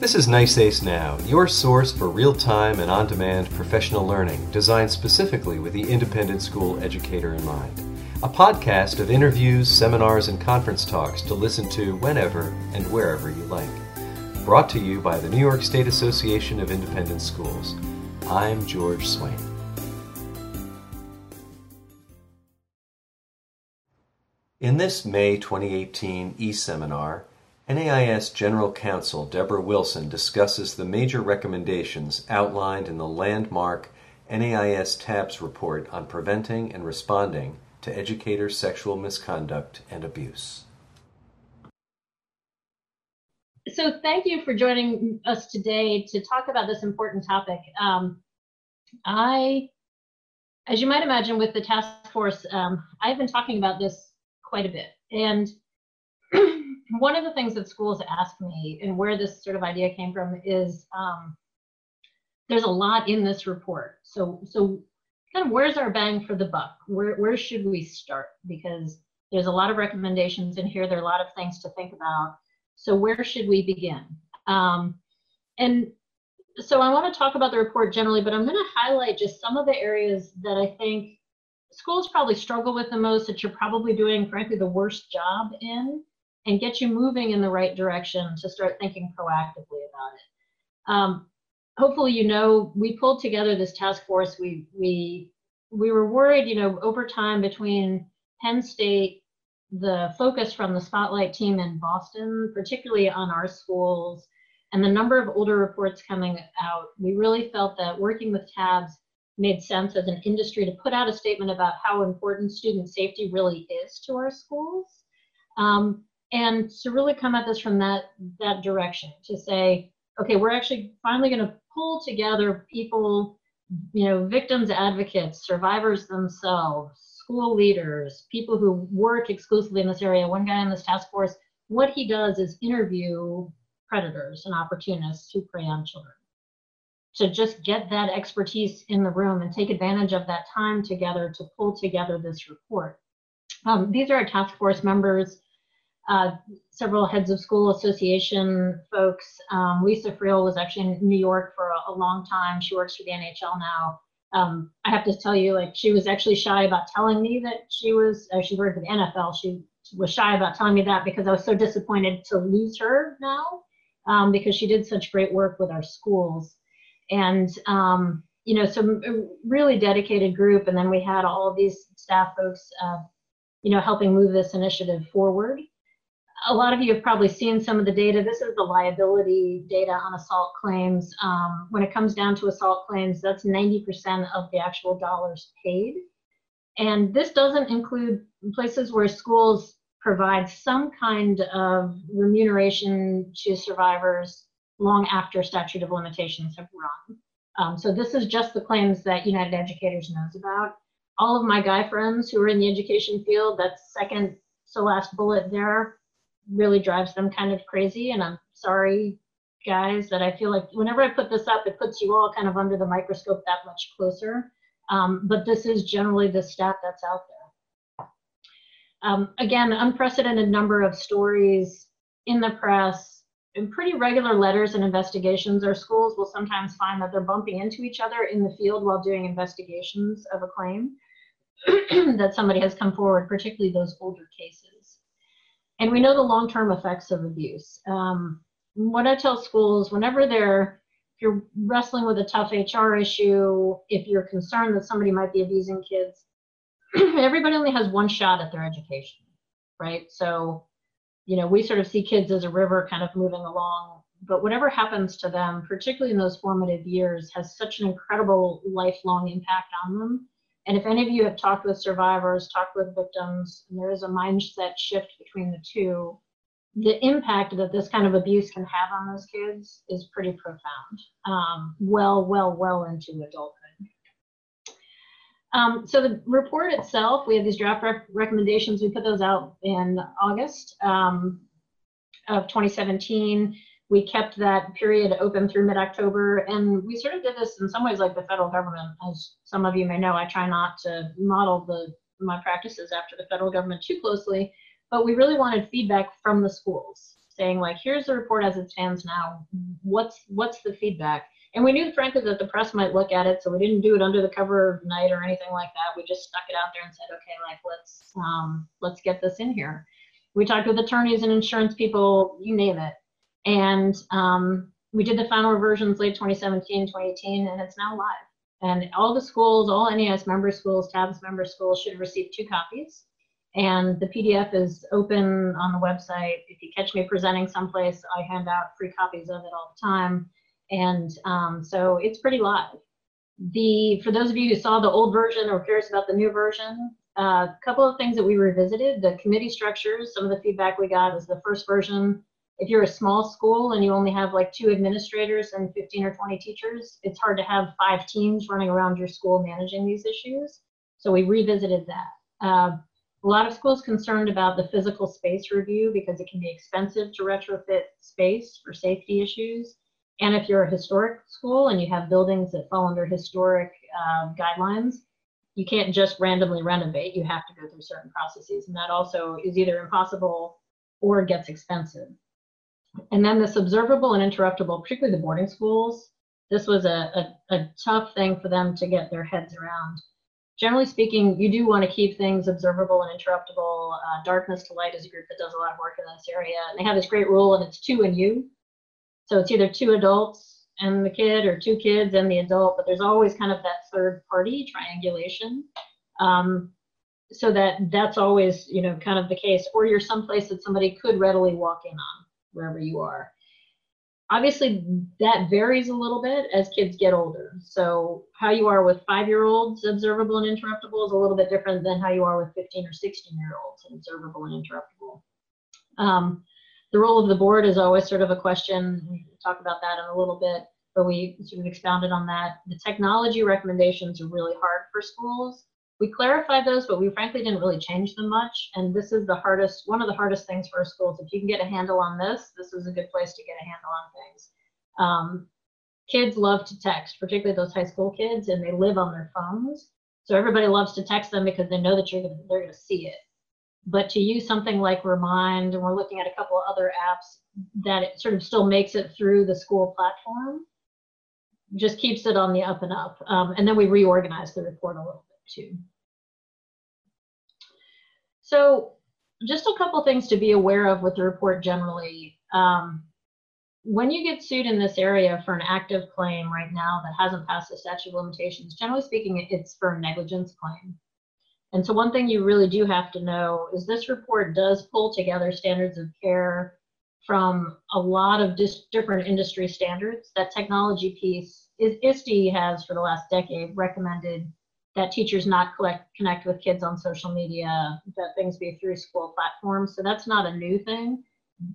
This is NYSAIS Now, your source for real time and on demand professional learning designed specifically with the independent school educator in mind. A podcast of interviews, seminars, and conference talks to listen to whenever and wherever you like. Brought to you by the New York State Association of Independent Schools. I'm George Swain. In this May 2018 e seminar, NAIS General Counsel Debra Wilson discusses the major recommendations outlined in the landmark NAIS TABS report on preventing and responding to educator sexual misconduct and abuse. So, thank you for joining us today to talk about this important topic. Um, I, as you might imagine, with the task force, um, I've been talking about this quite a bit. And one of the things that schools ask me and where this sort of idea came from is um, there's a lot in this report. So, so kind of where's our bang for the buck? Where, where should we start? Because there's a lot of recommendations in here. There are a lot of things to think about. So where should we begin? Um, and so I want to talk about the report generally, but I'm going to highlight just some of the areas that I think schools probably struggle with the most, that you're probably doing, frankly, the worst job in and get you moving in the right direction to start thinking proactively about it. Um, hopefully, you know, we pulled together this task force. We, we, we were worried, you know, over time between Penn State, the focus from the Spotlight team in Boston, particularly on our schools, and the number of older reports coming out, we really felt that working with TABS made sense as an industry to put out a statement about how important student safety really is to our schools. Um, and to really come at this from that that direction to say okay we're actually finally going to pull together people you know victims advocates survivors themselves school leaders people who work exclusively in this area. One guy in this task force what he does is interview predators and opportunists who prey on children. To just get that expertise in the room and take advantage of that time together to pull together this report. Um, these are our task force members uh, several heads of school association folks. Um, Lisa Friel was actually in New York for a, a, long time. She works for the NFL now. Um, I have to tell you, like, she was actually shy about telling me that she was, uh, she worked for the NFL. She was shy about telling me that because I was so disappointed to lose her now um, because she did such great work with our schools. And, um, you know, some really dedicated group. And then we had all these staff folks, uh, you know, helping move this initiative forward a lot of you have probably seen some of the data. This is the liability data on assault claims. Um, when it comes down to assault claims, that's 90% of the actual dollars paid. And this doesn't include places where schools provide some kind of remuneration to survivors long after statute of limitations have run. Um, so this is just the claims that United Educators knows about. All of my guy friends who are in the education field, that's second to last bullet there, really drives them kind of crazy. And I'm sorry, guys, that I feel like whenever I put this up, it puts you all kind of under the microscope that much closer. Um, but this is generally the stat that's out there. Um, again, unprecedented number of stories in the press and pretty regular letters and investigations. Our schools will sometimes find that they're bumping into each other in the field while doing investigations of a claim that somebody has come forward, particularly those older cases. And we know the long-term effects of abuse. Um, what I tell schools, whenever they're, if you're wrestling with a tough HR issue, if you're concerned that somebody might be abusing kids, everybody only has one shot at their education, right? So, you know, we sort of see kids as a river kind of moving along, but whatever happens to them, particularly in those formative years, has such an incredible lifelong impact on them and if any of you have talked with survivors, talked with victims, and there is a mindset shift between the two, the impact that this kind of abuse can have on those kids is pretty profound, um, well, well, well into adulthood. Um, so the report itself, we have these draft rec recommendations. We put those out in August um, of 2017 we kept that period open through mid-October, and we sort of did this in some ways like the federal government. As some of you may know, I try not to model the my practices after the federal government too closely, but we really wanted feedback from the schools. saying like, here's the report as it stands now. What's what's the feedback? And we knew, frankly, that the press might look at it, so we didn't do it under the cover of night or anything like that. We just stuck it out there and said, okay, like let's um, let's get this in here. We talked with attorneys and insurance people, you name it, and um, we did the final reversions late 2017, 2018, and it's now live. And all the schools, all NAIS member schools, TABS member schools should receive two copies. And the PDF is open on the website. If you catch me presenting someplace, I hand out free copies of it all the time. And um, so it's pretty live. The for those of you who saw the old version or curious about the new version, a uh, couple of things that we revisited, the committee structures, some of the feedback we got was the first version. If you're a small school and you only have like two administrators and 15 or 20 teachers, it's hard to have five teams running around your school managing these issues. So we revisited that. Uh, a lot of schools concerned about the physical space review because it can be expensive to retrofit space for safety issues. And if you're a historic school and you have buildings that fall under historic uh, guidelines, you can't just randomly renovate. You have to go through certain processes. And that also is either impossible or gets expensive. And then this observable and interruptible, particularly the boarding schools, this was a, a, a tough thing for them to get their heads around. Generally speaking, you do want to keep things observable and interruptible. Uh, Darkness to Light is a group that does a lot of work in this area. And they have this great rule, and it's two and you. So it's either two adults and the kid or two kids and the adult, but there's always kind of that third party triangulation. Um, so that that's always, you know, kind of the case, or you're someplace that somebody could readily walk in on wherever you are. Obviously, that varies a little bit as kids get older. So how you are with five-year-olds, observable and interruptible, is a little bit different than how you are with 15 or 16-year-olds, observable and interruptible. Um, the role of the board is always sort of a question. We talk about that in a little bit, but we sort of expounded on that. The technology recommendations are really hard for schools. We clarified those, but we frankly didn't really change them much. And this is the hardest, one of the hardest things for schools. If you can get a handle on this, this is a good place to get a handle on things. Um, kids love to text, particularly those high school kids, and they live on their phones. So everybody loves to text them because they know that you're gonna, they're going to see it. But to use something like Remind, and we're looking at a couple of other apps that it sort of still makes it through the school platform, just keeps it on the up and up. Um, and then we reorganize the report a little too. So just a couple things to be aware of with the report generally. Um, when you get sued in this area for an active claim right now that hasn't passed the statute of limitations, generally speaking, it's for a negligence claim. And so one thing you really do have to know is this report does pull together standards of care from a lot of different industry standards. That technology piece is ISTE has for the last decade recommended that teachers not collect, connect with kids on social media, that things be through school platforms. So that's not a new thing,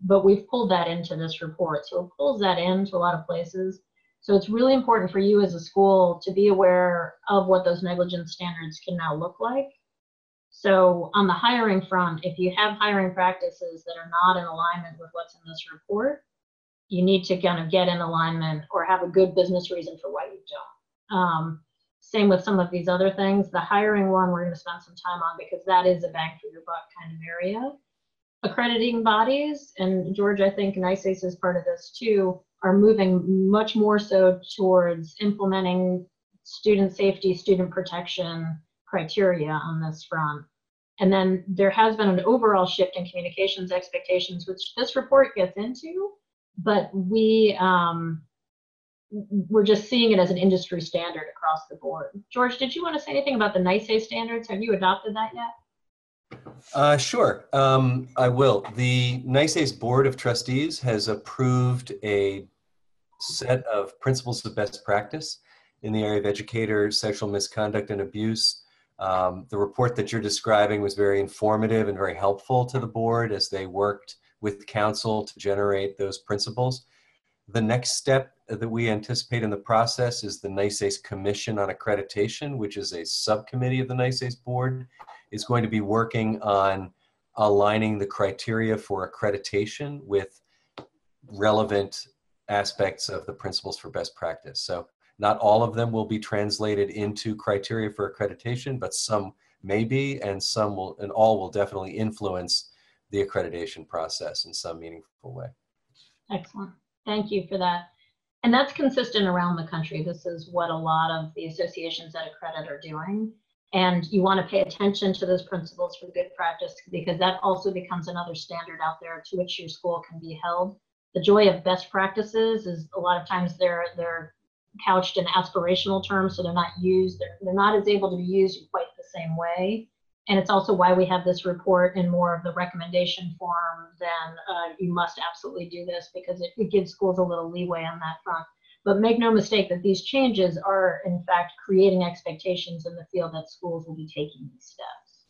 but we've pulled that into this report. So it pulls that into a lot of places. So it's really important for you as a school to be aware of what those negligence standards can now look like so on the hiring front, if you have hiring practices that are not in alignment with what's in this report, you need to kind of get in alignment or have a good business reason for why you don't. Um, same with some of these other things. The hiring one we're going to spend some time on because that is a bang for your buck kind of area. Accrediting bodies, and George, I think NYSAIS is part of this too, are moving much more so towards implementing student safety, student protection, criteria on this front. And then there has been an overall shift in communications expectations, which this report gets into, but we um, we're just seeing it as an industry standard across the board. George, did you want to say anything about the NYSAIS standards? Have you adopted that yet? Uh, sure, um, I will. The NYSAIS Board of Trustees has approved a set of principles of best practice in the area of educator sexual misconduct and abuse um, the report that you're describing was very informative and very helpful to the board as they worked with council to generate those principles. The next step that we anticipate in the process is the NYSAIS Commission on Accreditation, which is a subcommittee of the NYSAIS board, is going to be working on aligning the criteria for accreditation with relevant aspects of the principles for best practice. So not all of them will be translated into criteria for accreditation, but some may be, and some will, and all will definitely influence the accreditation process in some meaningful way. Excellent. Thank you for that. And that's consistent around the country. This is what a lot of the associations that accredit are doing. And you want to pay attention to those principles for good practice because that also becomes another standard out there to which your school can be held. The joy of best practices is a lot of times they're they're couched in aspirational terms, so they're not used, they're, they're not as able to be used quite the same way. And it's also why we have this report in more of the recommendation form than uh, you must absolutely do this because it, it gives schools a little leeway on that front. But make no mistake that these changes are, in fact, creating expectations in the field that schools will be taking these steps.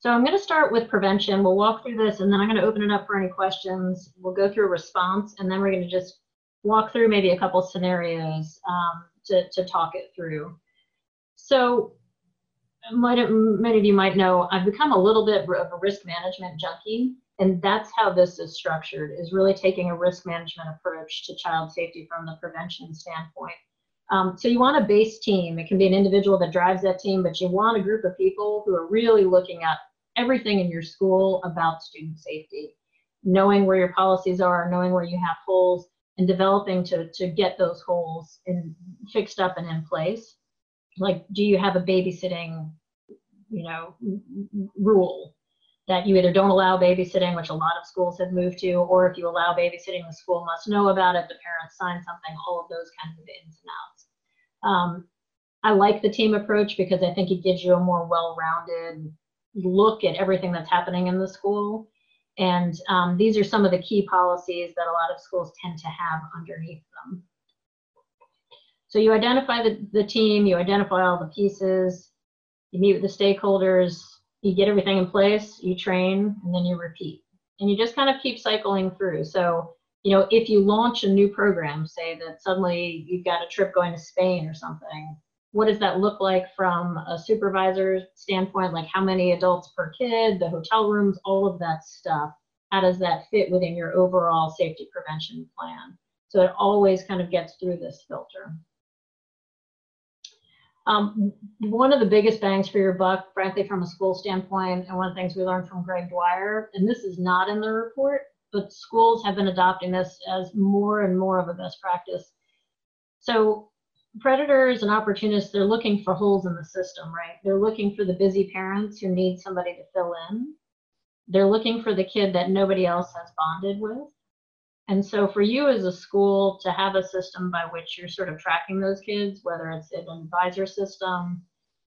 So I'm going to start with prevention. We'll walk through this and then I'm going to open it up for any questions. We'll go through response and then we're going to just walk through maybe a couple scenarios um, to, to talk it through. So many of you might know, I've become a little bit of a risk management junkie, and that's how this is structured, is really taking a risk management approach to child safety from the prevention standpoint. Um, so you want a base team. It can be an individual that drives that team, but you want a group of people who are really looking at everything in your school about student safety, knowing where your policies are, knowing where you have holes, and developing to, to get those holes in, fixed up and in place like do you have a babysitting you know rule that you either don't allow babysitting which a lot of schools have moved to or if you allow babysitting the school must know about it the parents sign something all of those kinds of ins and outs. Um, i like the team approach because i think it gives you a more well-rounded look at everything that's happening in the school. And um, these are some of the key policies that a lot of schools tend to have underneath them so you identify the, the team, you identify all the pieces, you meet with the stakeholders, you get everything in place, you train, and then you repeat. And you just kind of keep cycling through. So, you know, if you launch a new program, say that suddenly you've got a trip going to Spain or something, what does that look like from a supervisor standpoint? Like how many adults per kid, the hotel rooms, all of that stuff. How does that fit within your overall safety prevention plan? So it always kind of gets through this filter. Um, one of the biggest bangs for your buck, frankly, from a school standpoint, and one of the things we learned from Greg Dwyer, and this is not in the report, but schools have been adopting this as more and more of a best practice. So predators and opportunists, they're looking for holes in the system, right? They're looking for the busy parents who need somebody to fill in. They're looking for the kid that nobody else has bonded with. And so for you as a school to have a system by which you're sort of tracking those kids, whether it's an advisor system,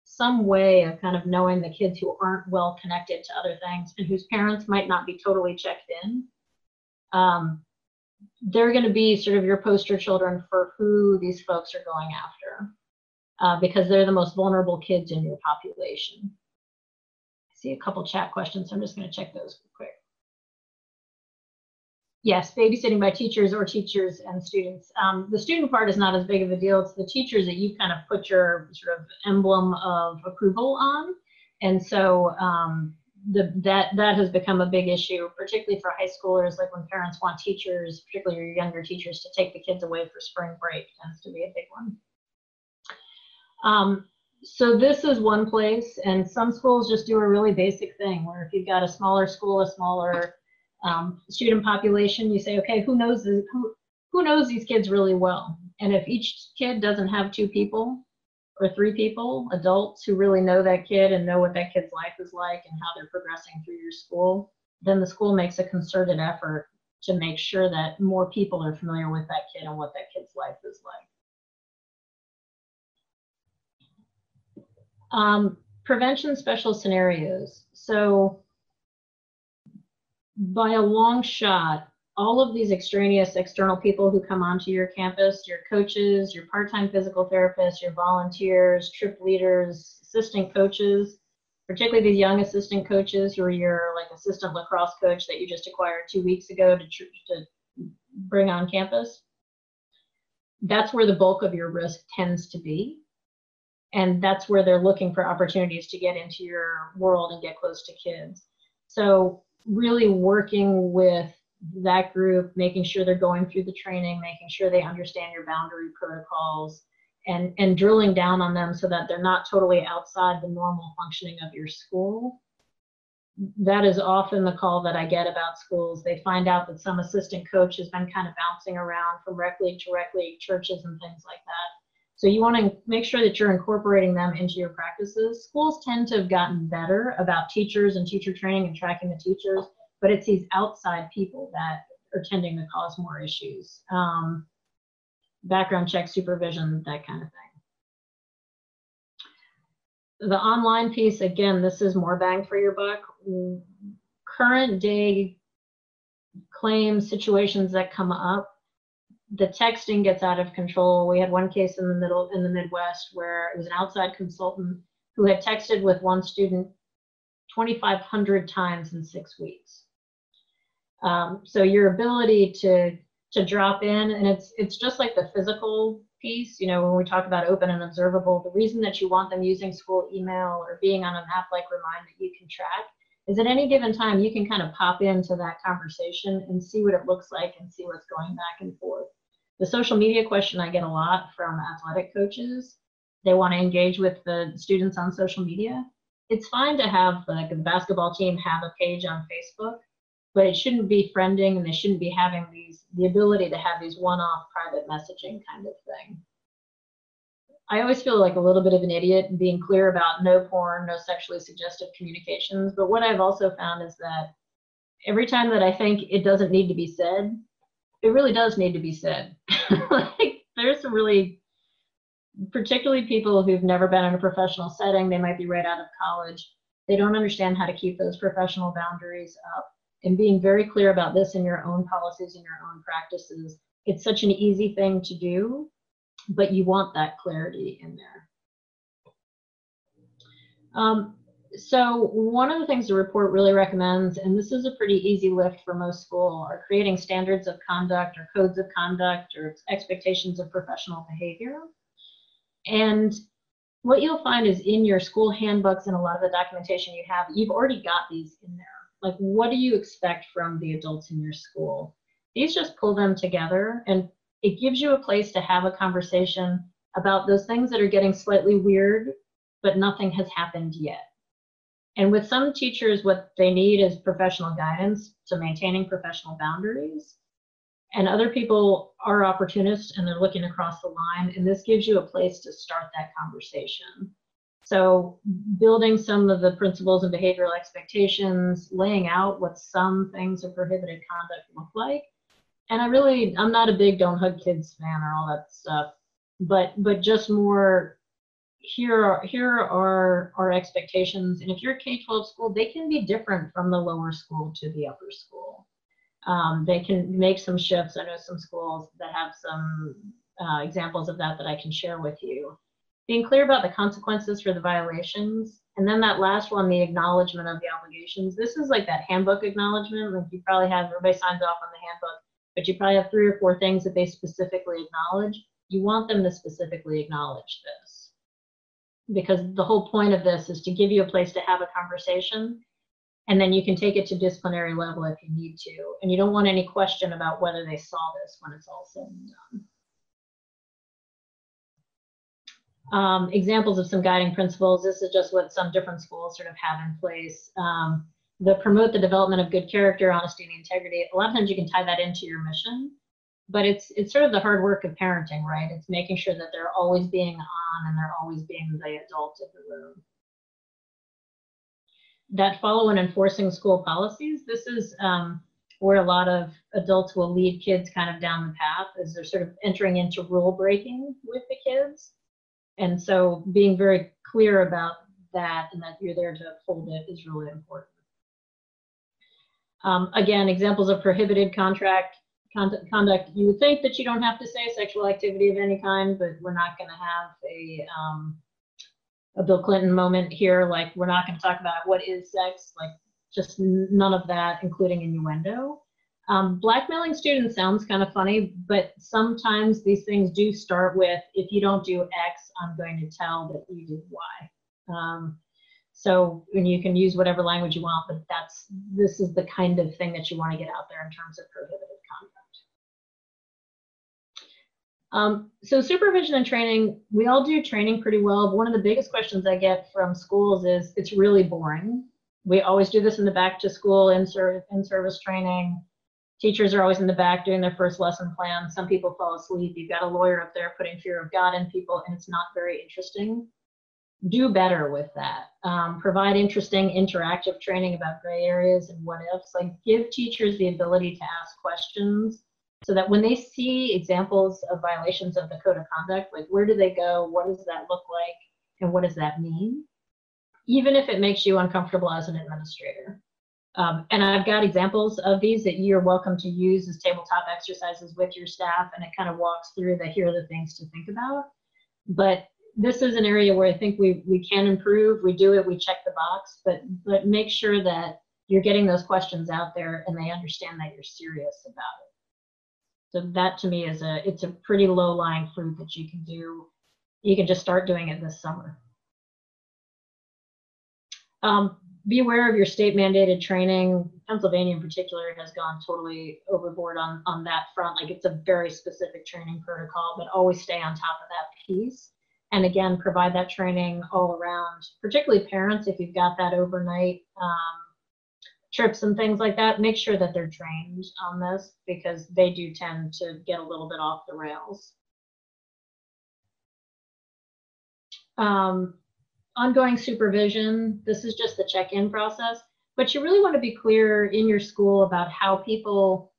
some way of kind of knowing the kids who aren't well connected to other things and whose parents might not be totally checked in, um, they're going to be sort of your poster children for who these folks are going after uh, because they're the most vulnerable kids in your population. I see a couple chat questions, so I'm just going to check those quick yes, babysitting by teachers or teachers and students. Um, the student part is not as big of a deal. It's the teachers that you kind of put your sort of emblem of approval on. And so um, the, that, that has become a big issue, particularly for high schoolers, like when parents want teachers, particularly your younger teachers, to take the kids away for spring break tends to be a big one. Um, so this is one place, and some schools just do a really basic thing where if you've got a smaller school, a smaller um, student population, you say, okay, who knows who who knows these kids really well? And if each kid doesn't have two people or three people, adults who really know that kid and know what that kid's life is like and how they're progressing through your school, then the school makes a concerted effort to make sure that more people are familiar with that kid and what that kid's life is like. Um, prevention special scenarios. So by a long shot, all of these extraneous external people who come onto your campus, your coaches, your part-time physical therapists, your volunteers, trip leaders, assistant coaches, particularly these young assistant coaches who are your like assistant lacrosse coach that you just acquired two weeks ago to, to bring on campus. That's where the bulk of your risk tends to be. And that's where they're looking for opportunities to get into your world and get close to kids. So really working with that group, making sure they're going through the training, making sure they understand your boundary protocols, and, and drilling down on them so that they're not totally outside the normal functioning of your school. that is often the call that I get about schools. They find out that some assistant coach has been kind of bouncing around from rec league to rec league, churches and things like that. So you want to make sure that you're incorporating them into your practices. Schools tend to have gotten better about teachers and teacher training and tracking the teachers, but it's these outside people that are tending to cause more issues. Um, background check, supervision, that kind of thing the online piece, again, this is more bang for your buck. Current day claims situations that come up, the texting gets out of control. We had one case in the middle in the Midwest where it was an outside consultant who had texted with one student 2,500 times in six weeks. Um, so your ability to to drop in, and it's it's just like the physical piece, you know, when we talk about open and observable, the reason that you want them using school email or being on an app like Remind that you can track is at any given time you can kind of pop into that conversation and see what it looks like and see what's going back and forth. The social media question I get a lot from athletic coaches. They want to engage with the students on social media. It's fine to have like the basketball team have a page on Facebook, but it shouldn't be friending and they shouldn't be having these the ability to have these one-off private messaging kind of thing i always feel like a little bit of an idiot being clear about no porn no sexually suggestive communications but what i've also found is that every time that i think it doesn't need to be said it really does need to be said like there's some really particularly people who've never been in a professional setting they might be right out of college they don't understand how to keep those professional boundaries up and being very clear about this in your own policies and your own practices. It's such an easy thing to do, but you want that clarity in there. Um, so one of the things the report really recommends, and this is a pretty easy lift for most school, are creating standards of conduct or codes of conduct or expectations of professional behavior. And what you'll find is in your school handbooks and a lot of the documentation you have, you've already got these in there. Like, what do you expect from the adults in your school? These just pull them together and it gives you a place to have a conversation about those things that are getting slightly weird, but nothing has happened yet. And with some teachers, what they need is professional guidance to maintaining professional boundaries. And other people are opportunists and they're looking across the line. And this gives you a place to start that conversation. So building some of the principles and behavioral expectations, laying out what some things of prohibited conduct look like. And I really, I'm not a big don't hug kids fan or all that stuff, but but just more here are here are our expectations. And if you're a K-12 school, they can be different from the lower school to the upper school. Um, they can make some shifts. I know some schools that have some uh, examples of that that I can share with you being clear about the consequences for the violations. And then that last one, the acknowledgement of the obligations. This is like that handbook acknowledgement. Like you probably have, everybody signs off on the handbook, but you probably have three or four things that they specifically acknowledge. You want them to specifically acknowledge this. Because the whole point of this is to give you a place to have a conversation and then you can take it to disciplinary level if you need to. And you don't want any question about whether they saw this when it's all said and done. um, examples of some guiding principles. This is just what some different schools sort of have in place. Um, the promote the development of good character, honesty, and integrity. A lot of times you can tie that into your mission, but it's it's sort of the hard work of parenting, right? It's making sure that they're always being on and they're always being the adult of the room. That follow and enforcing school policies. This is um, where a lot of adults will lead kids kind of down the path as they're sort of entering into rule breaking with the kids. And so being very clear about that and that you're there to uphold it is really important. Um, again, examples of prohibited contract conduct. You would think that you don't have to say sexual activity of any kind, but we're not going to have a um, a Bill Clinton moment here. Like we're not going to talk about what is sex. Like just none of that, including innuendo. Um, blackmailing students sounds kind of funny, but sometimes these things do start with if you don't do X, I'm going to tell that you did Y. Um, so and you can use whatever language you want, but that's this is the kind of thing that you want to get out there in terms of prohibited Um, so supervision and training, we all do training pretty well. But one of the biggest questions I get from schools is it's really boring. we always do this in the back to school in, ser- in service training. Teachers are always in the back doing their first lesson plan. Some people fall asleep. You've got a lawyer up there putting fear of God in people, and it's not very interesting. Do better with that. Um, provide interesting interactive training about gray areas and what ifs. Like give teachers the ability to ask questions so that when they see examples of violations of the code of conduct, like where do they go? What does that look like? And what does that mean? Even if it makes you uncomfortable as an administrator. Um, and I've got examples of these that you're welcome to use as tabletop exercises with your staff, and it kind of walks through the here are the things to think about. But this is an area where I think we we can improve. We do it, we check the box, but but make sure that you're getting those questions out there and they understand that you're serious about it. So that to me is a it's a pretty low lying fruit that you can do. You can just start doing it this summer. Um, be aware of your state mandated training. Pennsylvania in particular has gone totally overboard on, on that front. Like it's a very specific training protocol, but always stay on top of that piece. And again, provide that training all around, particularly parents, if you've got that overnight um, trips and things like that, make sure that they're trained on this because they do tend to get a little bit off the rails. Um, ongoing supervision, this is just the check-in process, but you really want to be clear in your school about how people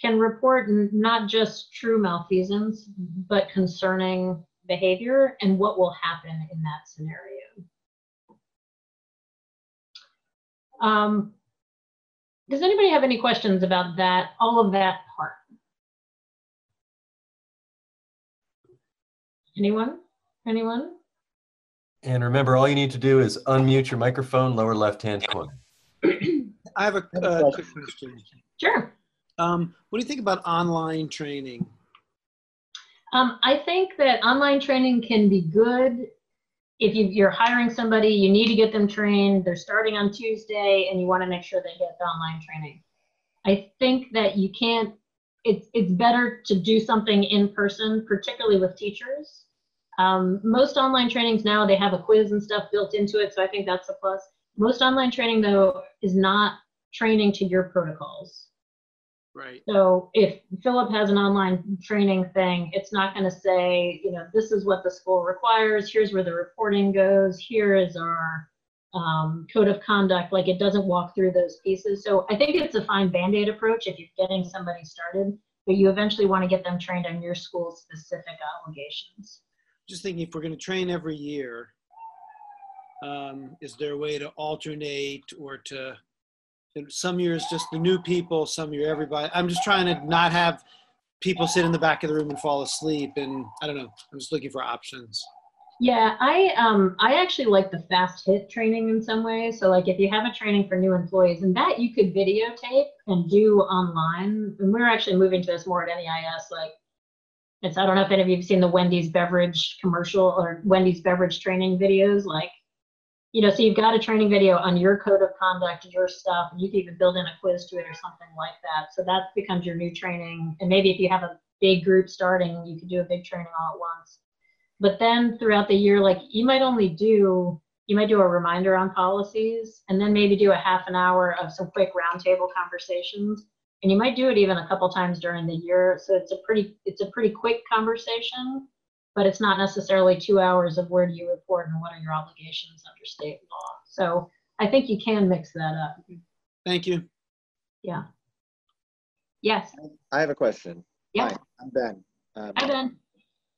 can report not just true malfeasance, but concerning behavior and what will happen in that scenario. Um, does anybody have any questions about that, all of that part? Anyone? Anyone? And remember, all you need to do is unmute your microphone, lower left-hand corner. I have a uh, quick question. Sure. Um, what do you think about online training? Um, I think that online training can be good if you, you're hiring somebody, you need to get them trained. They're starting on Tuesday, and you want to make sure they get the online training. I think that you can't. It's it's better to do something in person, particularly with teachers. Um, most online trainings now they have a quiz and stuff built into it, so I think that's a plus. Most online training though is not training to your protocols. Right. So if Philip has an online training thing, it's not going to say, you know, this is what the school requires. Here's where the reporting goes. Here is our um, code of conduct. Like it doesn't walk through those pieces. So I think it's a fine band-aid approach if you're getting somebody started, but you eventually want to get them trained on your school's specific obligations. Just thinking if we're going to train every year, um, is there a way to alternate or to some years just the new people, some year everybody. I'm just trying to not have people sit in the back of the room and fall asleep. And I don't know. I'm just looking for options. Yeah, I um I actually like the fast hit training in some ways. So like if you have a training for new employees and that you could videotape and do online. And we're actually moving to this more at NAIS. Like it's I don't know if any of you've seen the Wendy's beverage commercial or Wendy's beverage training videos. Like you know, so you've got a training video on your code of conduct, your stuff, and you can even build in a quiz to it or something like that. So that becomes your new training. And maybe if you have a big group starting, you could do a big training all at once. But then throughout the year, like you might only do, you might do a reminder on policies and then maybe do a half an hour of some quick roundtable conversations. And you might do it even a couple times during the year. So it's a pretty, it's a pretty quick conversation but it's not necessarily two hours of where do you report and what are your obligations under state law. So I think you can mix that up. Thank you. Yeah. Yes. I have a question. Yeah. Hi, I'm Ben. Um, Hi, Ben.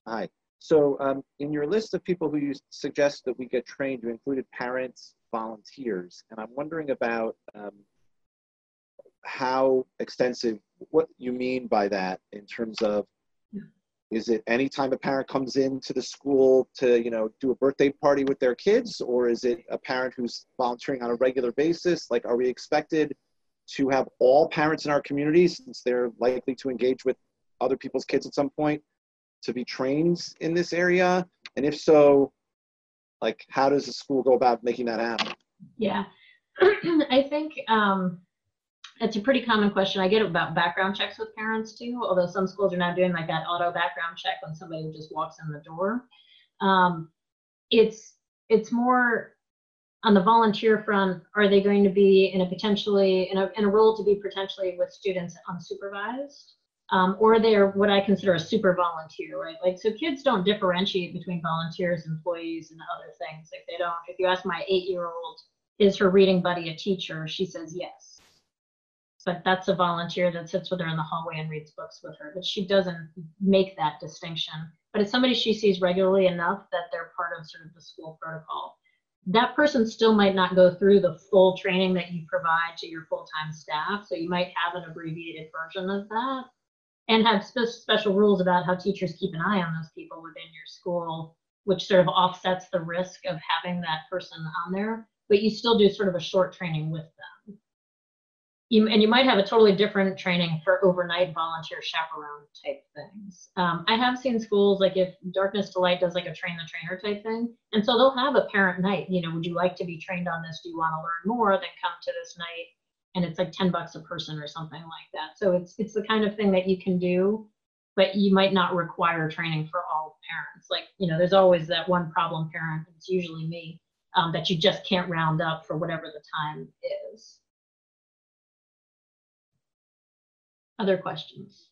Hi. So um, in your list of people who you suggest that we get trained, you included parents, volunteers, and I'm wondering about um, how extensive, what you mean by that in terms of is it anytime a parent comes into the school to, you know, do a birthday party with their kids, or is it a parent who's volunteering on a regular basis? Like, are we expected to have all parents in our community, since they're likely to engage with other people's kids at some point, to be trained in this area? And if so, like, how does the school go about making that happen? Yeah, I think um, it's a pretty common question. I get about background checks with parents too, although some schools are now doing like that auto background check when somebody just walks in the door. Um, it's it's more on the volunteer front, are they going to be in a potentially in a, in a role to be potentially with students unsupervised? Um, or they're what I consider a super volunteer, right? Like, so kids don't differentiate between volunteers, employees, and other things. Like, they don't. If you ask my eight-year-old, is her reading buddy a teacher? She says yes. But that's a volunteer that sits with her in the hallway and reads books with her. But she doesn't make that distinction. But it's somebody she sees regularly enough that they're part of sort of the school protocol that person still might not go through the full training that you provide to your full-time staff. So you might have an abbreviated version of that and have spe special rules about how teachers keep an eye on those people within your school, which sort of offsets the risk of having that person on there. But you still do sort of a short training with them you, and you might have a totally different training for overnight volunteer chaperone type things. Um, I have seen schools like if Darkness to Light does like a train the trainer type thing, and so they'll have a parent night. You know, would you like to be trained on this? Do you want to learn more? Then come to this night, and it's like ten bucks a person or something like that. So it's it's the kind of thing that you can do, but you might not require training for all parents. Like you know, there's always that one problem parent. It's usually me um, that you just can't round up for whatever the time is. Other questions?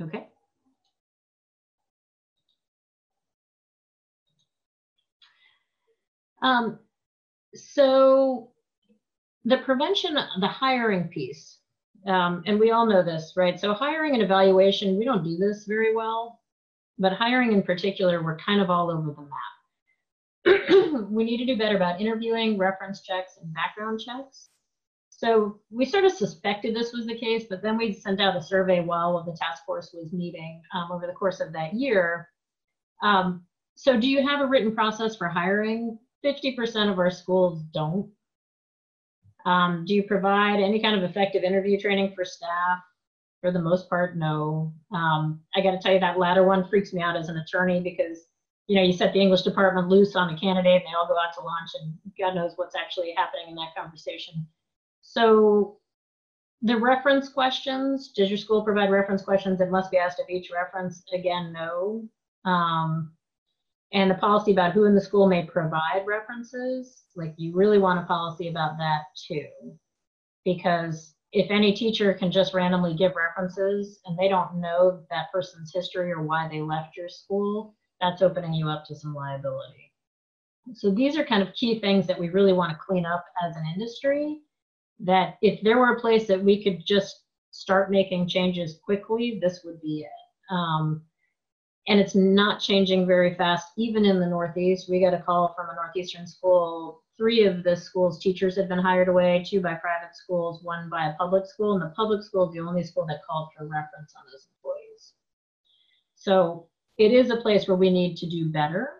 Okay. Um, so the prevention, the hiring piece, um, and we all know this, right? So hiring and evaluation, we don't do this very well, but hiring in particular, we're kind of all over the map. we need to do better about interviewing, reference checks, and background checks. So we sort of suspected this was the case, but then we sent out a survey while the task force was meeting um, over the course of that year. Um, so do you have a written process for hiring? 50% of our schools don't. Um, do you provide any kind of effective interview training for staff? For the most part, no. Um, I got to tell you that latter one freaks me out as an attorney because you know you set the English department loose on a candidate, and they all go out to lunch, and God knows what's actually happening in that conversation. So the reference questions, does your school provide reference questions that must be asked of each reference? Again, no. Um, and the policy about who in the school may provide references, like you really want a policy about that too. Because if any teacher can just randomly give references and they don't know that person's history or why they left your school, that's opening you up to some liability. So these are kind of key things that we really want to clean up as an industry that if there were a place that we could just start making changes quickly, this would be it. Um, and it's not changing very fast, even in the Northeast. We got a call from a Northeastern school. Three of the school's teachers had been hired away, two by private schools, one by a public school. And the public school is the only school that called for reference on those employees. So it is a place where we need to do better.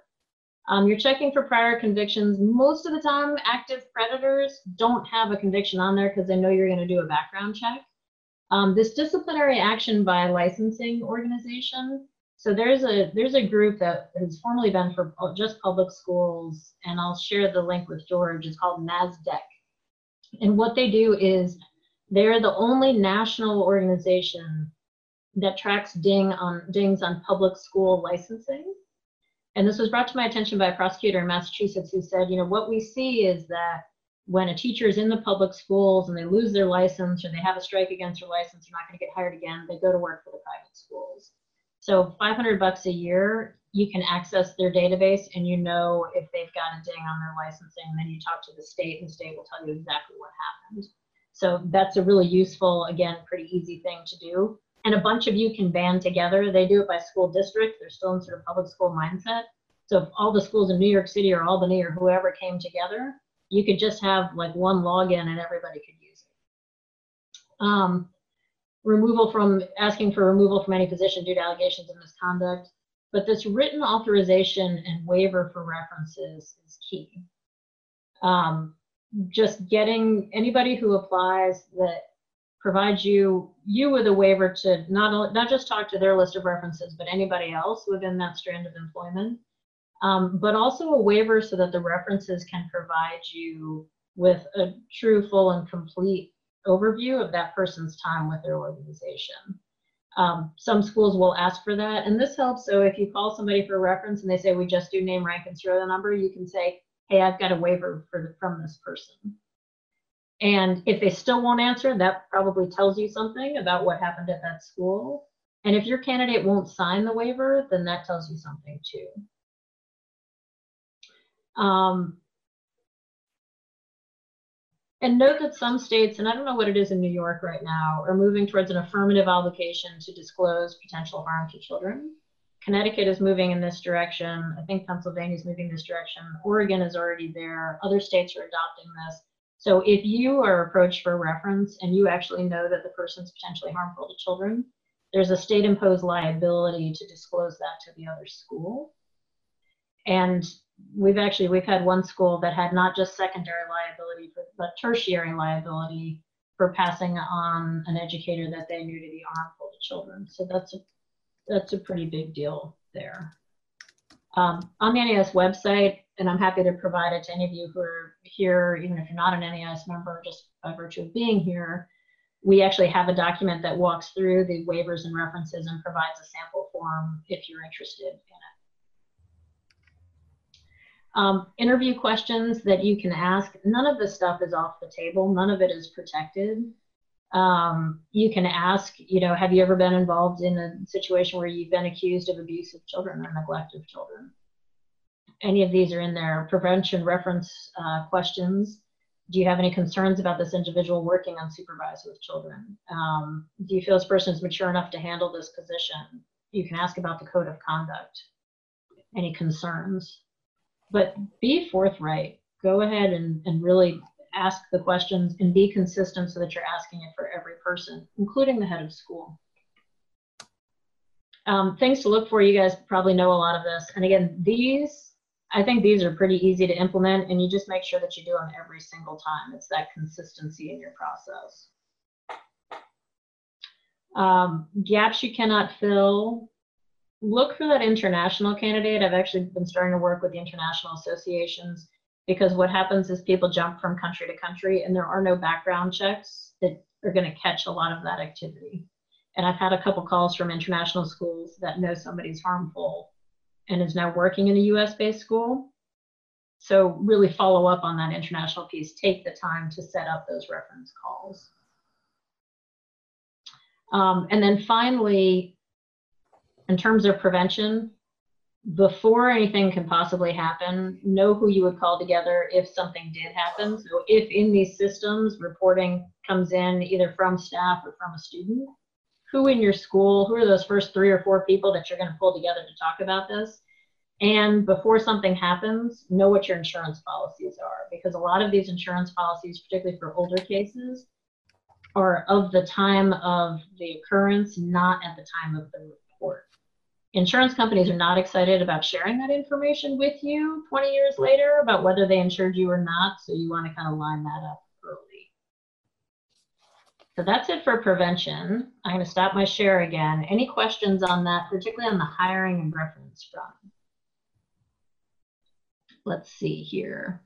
Um, you're checking for prior convictions. Most of the time, active predators don't have a conviction on there because they know you're going to do a background check. Um, this disciplinary action by licensing organization. So there's a there's a group that has formerly been for just public schools, and I'll share the link with George. It's called NASDTEC, and what they do is they're the only national organization that tracks ding on dings on public school licensing. And this was brought to my attention by a prosecutor in Massachusetts who said, you know, what we see is that when a teacher is in the public schools and they lose their license or they have a strike against their license, they're not going to get hired again, they go to work for the private schools. So 500 bucks a year, you can access their database and you know if they've got a ding on their licensing. And then you talk to the state and the state will tell you exactly what happened. So that's a really useful, again, pretty easy thing to do and a bunch of you can band together. They do it by school district. They're still in sort of public school mindset. So if all the schools in New York City or Albany or whoever came together, you could just have like one login and everybody could use it. Um, removal from asking for removal from any position due to allegations of misconduct. But this written authorization and waiver for references is key. Um, just getting anybody who applies that provides you you with a waiver to not not just talk to their list of references, but anybody else within that strand of employment, um, but also a waiver so that the references can provide you with a true, full, and complete overview of that person's time with their organization. Um, some schools will ask for that, and this helps. So if you call somebody for a reference and they say we just do name, rank, and serial number, you can say, "Hey, I've got a waiver for, from this person." And if they still won't answer, that probably tells you something about what happened at that school. And if your candidate won't sign the waiver, then that tells you something too. Um, and note that some states, and I don't know what it is in New York right now, are moving towards an affirmative obligation to disclose potential harm to children. Connecticut is moving in this direction. I think Pennsylvania is moving this direction. Oregon is already there. Other states are adopting this. So if you are approached for reference and you actually know that the person is potentially harmful to children, there's a state imposed liability to disclose that to the other school. And we've actually we've had one school that had not just secondary liability but tertiary liability for passing on an educator that they knew to be harmful to children. So that's a that's a pretty big deal there. Um, on the NAIS website, and I'm happy to provide it to any of you who are here, even if you're not an NAIS member, just by virtue of being here, we actually have a document that walks through the waivers and references and provides a sample form if you're interested in it. Um, interview questions that you can ask, none of this stuff is off the table. None of it is protected. Um, you can ask, you know, have you ever been involved in a situation where you've been accused of abuse of children or neglect of children? Any of these are in there. Prevention reference uh, questions. Do you have any concerns about this individual working unsupervised with children? Um, do you feel this person is mature enough to handle this position? You can ask about the code of conduct. Any concerns? But be forthright. Go ahead and, and really ask the questions and be consistent so that you're asking it for every person, including the head of school. Um, things to look for, you guys probably know a lot of this. And again, these, I think these are pretty easy to implement and you just make sure that you do them every single time. It's that consistency in your process. Um, gaps you cannot fill, look for that international candidate. I've actually been starting to work with the international associations because what happens is people jump from country to country and there are no background checks that are going to catch a lot of that activity. And I've had a couple calls from international schools that know somebody's harmful and is now working in a US based school. So really follow up on that international piece. Take the time to set up those reference calls. Um, and then finally, in terms of prevention, before anything can possibly happen, know who you would call together if something did happen. So if in these systems reporting comes in either from staff or from a student, who in your school, who are those first three or four people that you're going to pull together to talk about this? And before something happens, know what your insurance policies are because a lot of these insurance policies, particularly for older cases, are of the time of the occurrence, not at the time of the insurance companies are not excited about sharing that information with you 20 years later about whether they insured you or not. So you want to kind of line that up early. So that's it for prevention. I'm going to stop my share again. Any questions on that, particularly on the hiring and reference front? Let's see here.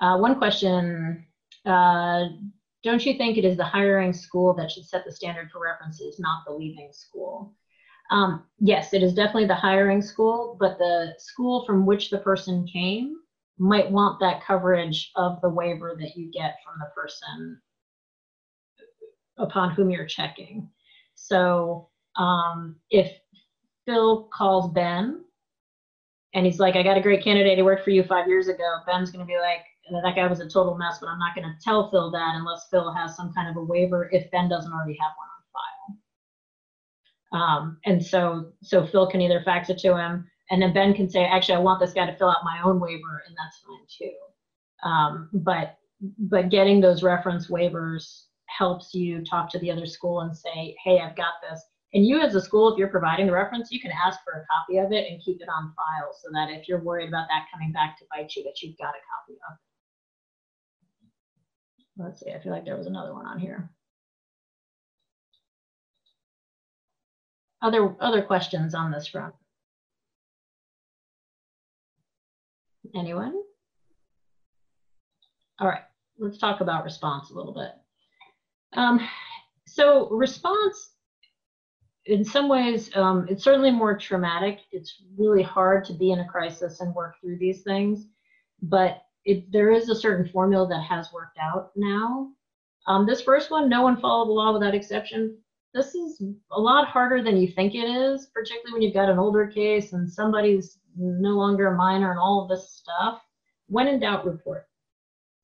Uh, one question, uh, don't you think it is the hiring school that should set the standard for references, not the leaving school? Um, yes, it is definitely the hiring school, but the school from which the person came might want that coverage of the waiver that you get from the person upon whom you're checking. So um, if Phil calls Ben and he's like, I got a great candidate. Who worked for you five years ago, Ben's going to be like, that guy was a total mess, but I'm not going to tell Phil that unless Phil has some kind of a waiver if Ben doesn't already have one um, and so, so Phil can either fax it to him, and then Ben can say, actually, I want this guy to fill out my own waiver, and that's fine too. Um, but, but getting those reference waivers helps you talk to the other school and say, hey, I've got this. And you as a school, if you're providing the reference, you can ask for a copy of it and keep it on file so that if you're worried about that coming back to bite you, that you've got a copy of it. Let's see, I feel like there was another one on here. Other, other questions on this front? Anyone? All right, let's talk about response a little bit. Um, so response, in some ways, um, it's certainly more traumatic. It's really hard to be in a crisis and work through these things, but it, there is a certain formula that has worked out now. Um, this first one, no one followed the law without exception. This is a lot harder than you think it is, particularly when you've got an older case and somebody's no longer a minor and all of this stuff. When in doubt, report.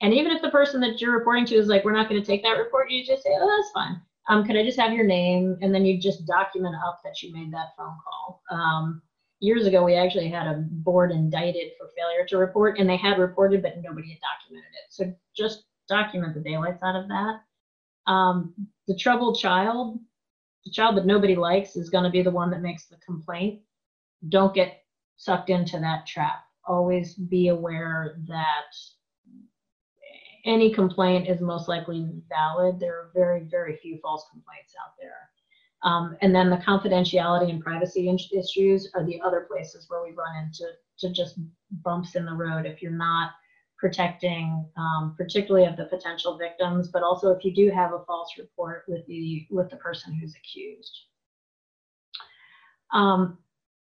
And even if the person that you're reporting to is like, we're not going to take that report, you just say, oh, that's fine um, could I just have your name? And then you just document up that you made that phone call. Um, years ago, we actually had a board indicted for failure to report, and they had reported, but nobody had documented it. So just document the daylights out of that. Um, the troubled child, the child that nobody likes, is going to be the one that makes the complaint. Don't get sucked into that trap. Always be aware that any complaint is most likely valid. There are very, very few false complaints out there. Um, and then the confidentiality and privacy issues are the other places where we run into to just bumps in the road if you're not protecting, um, particularly of the potential victims, but also if you do have a false report with the with the person who's accused. Um,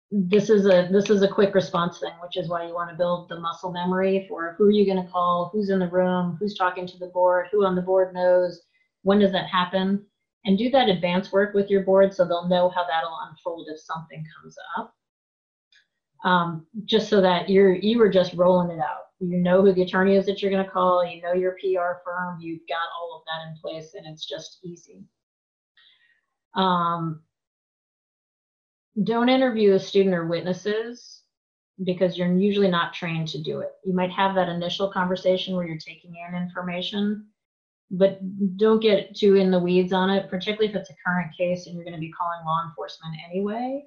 this is a this is a quick response thing, which is why you want to build the muscle memory for who are you going to call, who's in the room, who's talking to the board, who on the board knows, when does that happen, and do that advance work with your board so they'll know how that'll unfold if something comes up. Um, just so that you're you are just rolling it out. You know who the attorney is that you're going to call. You know your PR firm. You've got all of that in place, and it's just easy. Um, don't interview a student or witnesses because you're usually not trained to do it. You might have that initial conversation where you're taking in information, but don't get too in the weeds on it, particularly if it's a current case and you're going to be calling law enforcement anyway,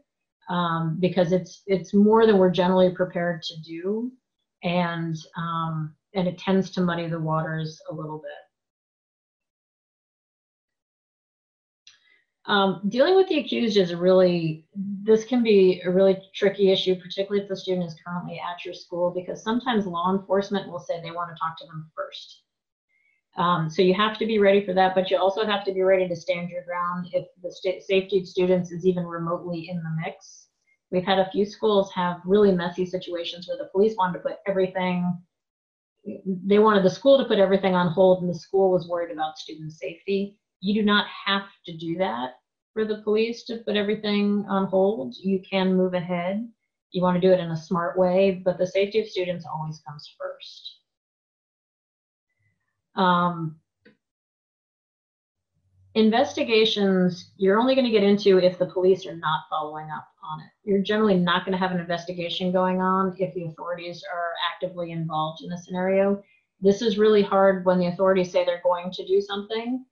um, because it's it's more than we're generally prepared to do, and um, and it tends to muddy the waters a little bit. Um, dealing with the accused is really, this can be a really tricky issue, particularly if the student is currently at your school, because sometimes law enforcement will say they want to talk to them first. Um, so you have to be ready for that, but you also have to be ready to stand your ground if the safety of students is even remotely in the mix. We've had a few schools have really messy situations where the police wanted to put everything, they wanted the school to put everything on hold and the school was worried about student safety you do not have to do that for the police to put everything on hold. You can move ahead. You want to do it in a smart way, but the safety of students always comes first. Um, investigations, you're only going to get into if the police are not following up on it. You're generally not going to have an investigation going on if the authorities are actively involved in a scenario. This is really hard when the authorities say they're going to do something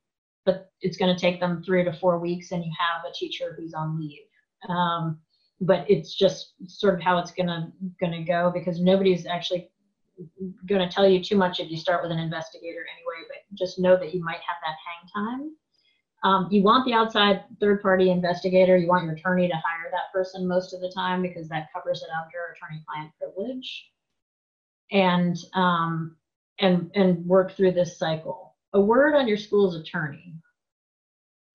but it's going to take them three to four weeks and you have a teacher who's on leave um, but it's just sort of how it's going to go because nobody's actually going to tell you too much if you start with an investigator anyway but just know that you might have that hang time um, you want the outside third party investigator you want your attorney to hire that person most of the time because that covers it under attorney client privilege and um, and and work through this cycle a word on your school's attorney.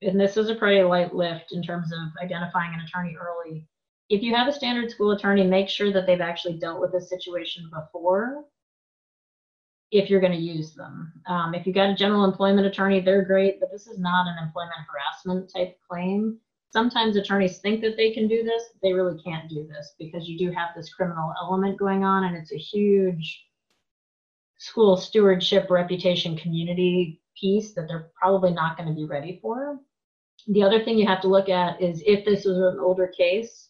And this is a pretty light lift in terms of identifying an attorney early. If you have a standard school attorney, make sure that they've actually dealt with this situation before if you're going to use them. Um, if you got a general employment attorney, they're great, but this is not an employment harassment type claim. Sometimes attorneys think that they can do this. They really can't do this because you do have this criminal element going on, and it's a huge school stewardship reputation community piece that they're probably not going to be ready for. The other thing you have to look at is if this was an older case,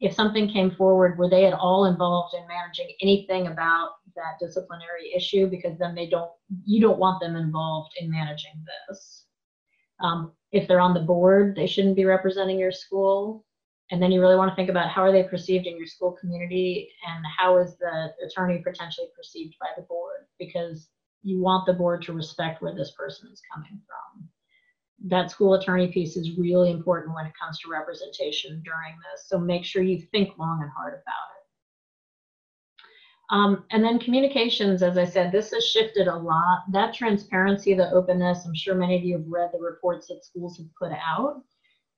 if something came forward, were they at all involved in managing anything about that disciplinary issue? Because then they don't, you don't want them involved in managing this. Um, if they're on the board, they shouldn't be representing your school and then you really want to think about how are they perceived in your school community and how is the attorney potentially perceived by the board because you want the board to respect where this person is coming from that school attorney piece is really important when it comes to representation during this so make sure you think long and hard about it um, and then communications as i said this has shifted a lot. That transparency the openness i'm sure many of you have read the reports that schools have put out.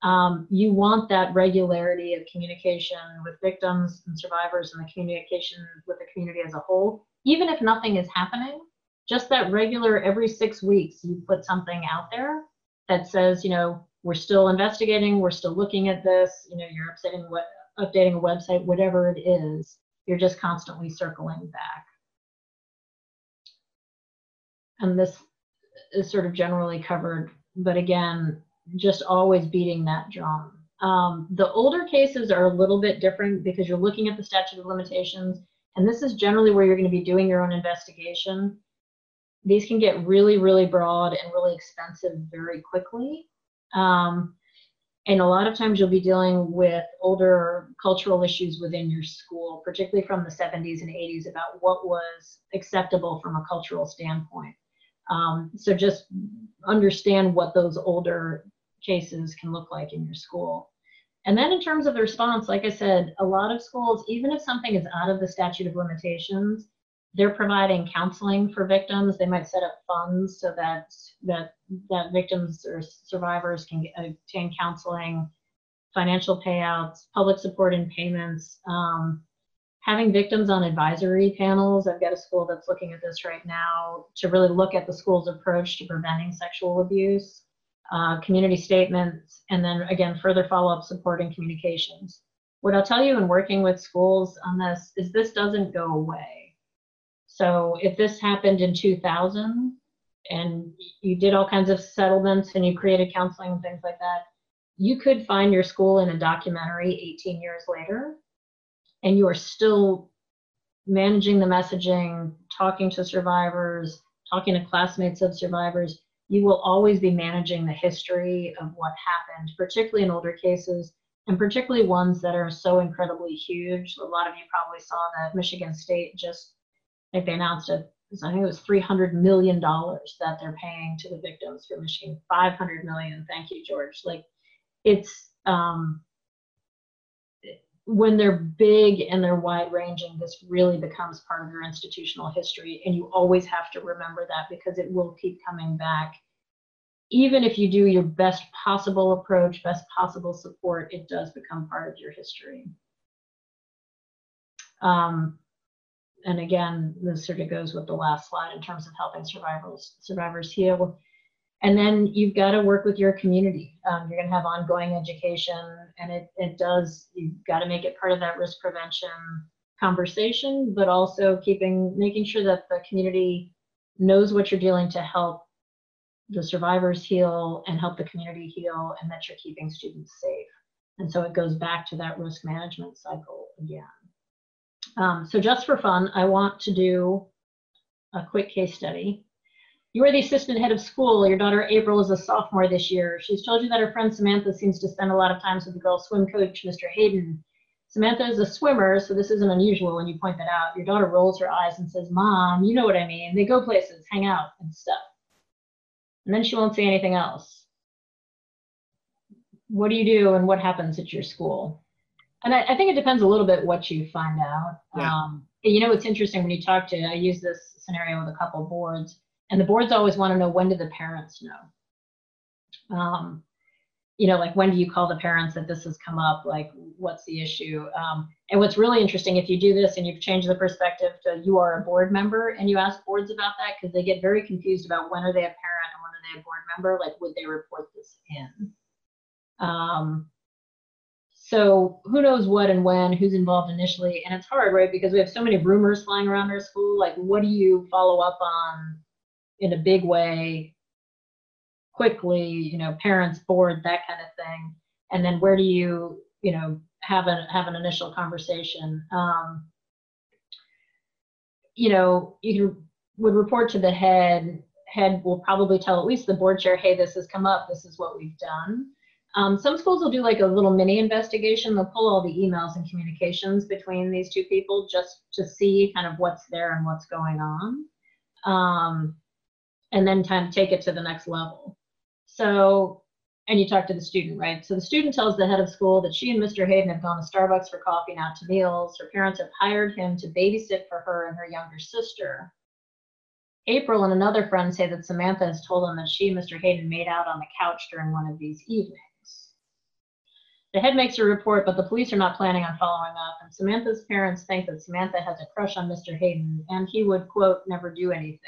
Um, you want that regularity of communication with victims and survivors and the communication with the community as a whole, even if nothing is happening. Just that regular every six weeks, you put something out there that says, you know, we're still investigating, we're still looking at this, you know, you're updating, what, updating a website, whatever it is, you're just constantly circling back. And this is sort of generally covered, but again, just always beating that drum. Um, the older cases are a little bit different because you're looking at the statute of limitations, and this is generally where you're going to be doing your own investigation. These can get really, really broad and really expensive very quickly. Um, and a lot of times you'll be dealing with older cultural issues within your school, particularly from the 70s and 80s, about what was acceptable from a cultural standpoint. Um, so just understand what those older cases can look like in your school. And then in terms of the response, like I said, a lot of schools, even if something is out of the statute of limitations, they're providing counseling for victims. They might set up funds so that that that victims or survivors can obtain counseling, financial payouts, public support and payments. Um, having victims on advisory panels. I've got a school that's looking at this right now to really look at the school's approach to preventing sexual abuse uh, community statements, and then again, further follow-up support and communications. What I'll tell you in working with schools on this is this doesn't go away. So if this happened in 2000 and you did all kinds of settlements and you created counseling and things like that, you could find your school in a documentary 18 years later and you are still managing the messaging, talking to survivors, talking to classmates of survivors, you will always be managing the history of what happened, particularly in older cases, and particularly ones that are so incredibly huge. A lot of you probably saw that Michigan State just, like they announced it, I think it was $300 million that they're paying to the victims for Michigan. 500 million. Thank you, George. Like it's, um, when they're big and they're wide ranging, this really becomes part of your institutional history. And you always have to remember that because it will keep coming back. Even if you do your best possible approach, best possible support, it does become part of your history. Um, and again, this sort of goes with the last slide in terms of helping survivors survivors heal. And then you've got to work with your community. Um, you're going to have ongoing education, and it, it does, you've got to make it part of that risk prevention conversation, but also keeping, making sure that the community knows what you're doing to help the survivors heal and help the community heal, and that you're keeping students safe. And so it goes back to that risk management cycle again. Um, so just for fun, I want to do a quick case study. You are the assistant head of school. Your daughter April is a sophomore this year. She's told you that her friend Samantha seems to spend a lot of time with the girls' swim coach, Mr. Hayden. Samantha is a swimmer, so this isn't unusual when you point that out. Your daughter rolls her eyes and says, Mom, you know what I mean. They go places, hang out, and stuff. And then she won't say anything else. What do you do and what happens at your school? And I, I think it depends a little bit what you find out. Yeah. Um, you know, it's interesting when you talk to, I use this scenario with a couple boards and the boards always want to know when do the parents know um, you know like when do you call the parents that this has come up like what's the issue um, and what's really interesting if you do this and you've changed the perspective to you are a board member and you ask boards about that because they get very confused about when are they a parent and when are they a board member like would they report this in um, so who knows what and when who's involved initially and it's hard right? Because we have so many rumors flying around our school. Like what do you follow up on in a big way quickly you know parents board that kind of thing? And then where do you you know have a have an initial conversation? Um, you know you would report to the head. Head will probably tell at least the board chair hey this has come up. This is what we've done um, some schools will do like a little mini investigation they'll pull all the emails and communications between these two people just to see kind of what's there and what's going on um, and then kind of take it to the next level. So, and you talk to the student, right? So the student tells the head of school that she and Mr. Hayden have gone to Starbucks for coffee and out to meals. Her parents have hired him to babysit for her and her younger sister. April and another friend say that Samantha has told them that she and Mr. Hayden made out on the couch during one of these evenings. The head makes a report, but the police are not planning on following up. And Samantha's parents think that Samantha has a crush on Mr. Hayden and he would, quote, never do anything.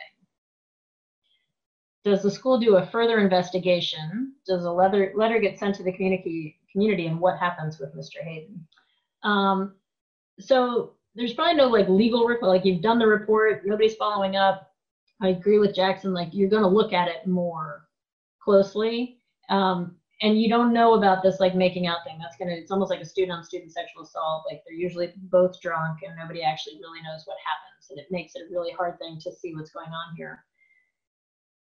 Does the school do a further investigation? Does a letter, letter get sent to the community, community and what happens with Mr. Hayden? Um, so there's probably no like legal report, like you've done the report, nobody's following up. I agree with Jackson, like you're going to look at it more closely. Um, and you don't know about this like making out thing. That's gonna it's almost like a student on student sexual assault. Like they're usually both drunk and nobody actually really knows what happens. And it makes it a really hard thing to see what's going on here.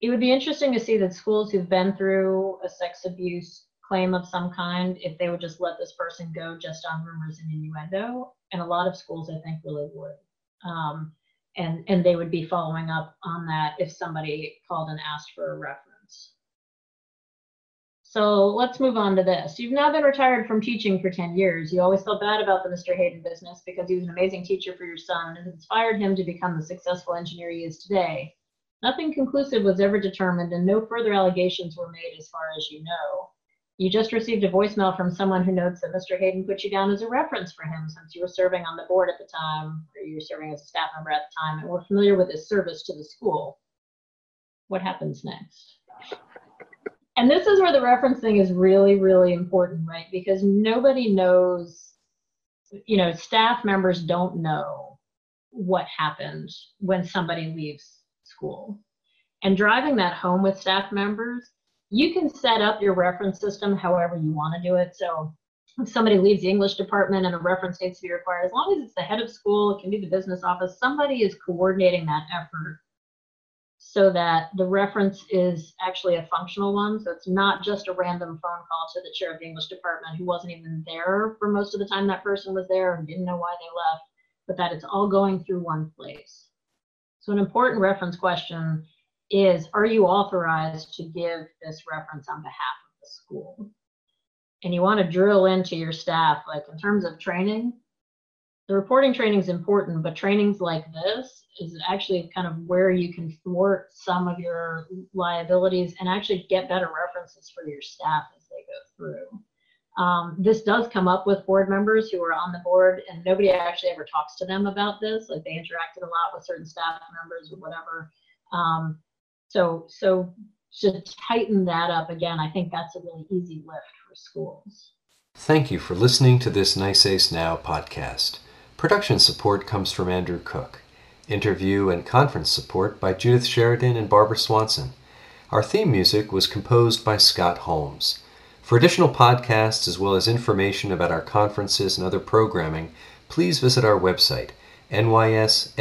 It would be interesting to see that schools who've been through a sex abuse claim of some kind, if they would just let this person go just on rumors and innuendo. And a lot of schools, I think, really would. Um, and, and they would be following up on that if somebody called and asked for a reference. So let's move on to this. You've now been retired from teaching for 10 years. You always felt bad about the Mr. Hayden business because he was an amazing teacher for your son and inspired him to become the successful engineer he is today. Nothing conclusive was ever determined and no further allegations were made as far as you know. You just received a voicemail from someone who notes that Mr. Hayden put you down as a reference for him since you were serving on the board at the time, or you were serving as a staff member at the time, and were familiar with his service to the school. What happens next? And this is where the referencing is really, really important, right? Because nobody knows, you know, staff members don't know what happened when somebody leaves school. And driving that home with staff members, you can set up your reference system however you want to do it. So if somebody leaves the English department and a reference needs to be required, as long as it's the head of school, it can be the business office, somebody is coordinating that effort so that the reference is actually a functional one. So it's not just a random phone call to the chair of the English department who wasn't even there for most of the time that person was there and didn't know why they left, but that it's all going through one place. So an important reference question is, are you authorized to give this reference on behalf of the school? And you want to drill into your staff, like in terms of training, the reporting training is important, but trainings like this is actually kind of where you can thwart some of your liabilities and actually get better references for your staff as they go through. Um, this does come up with board members who are on the board and nobody actually ever talks to them about this. Like they interacted a lot with certain staff members or whatever. Um, so, so to tighten that up again, I think that's a really easy lift for schools. Thank you for listening to this NYSAIS Now podcast. Production support comes from Andrew Cook. Interview and conference support by Judith Sheridan and Barbara Swanson. Our theme music was composed by Scott Holmes. For additional podcasts as well as information about our conferences and other programming, please visit our website, nysais.org.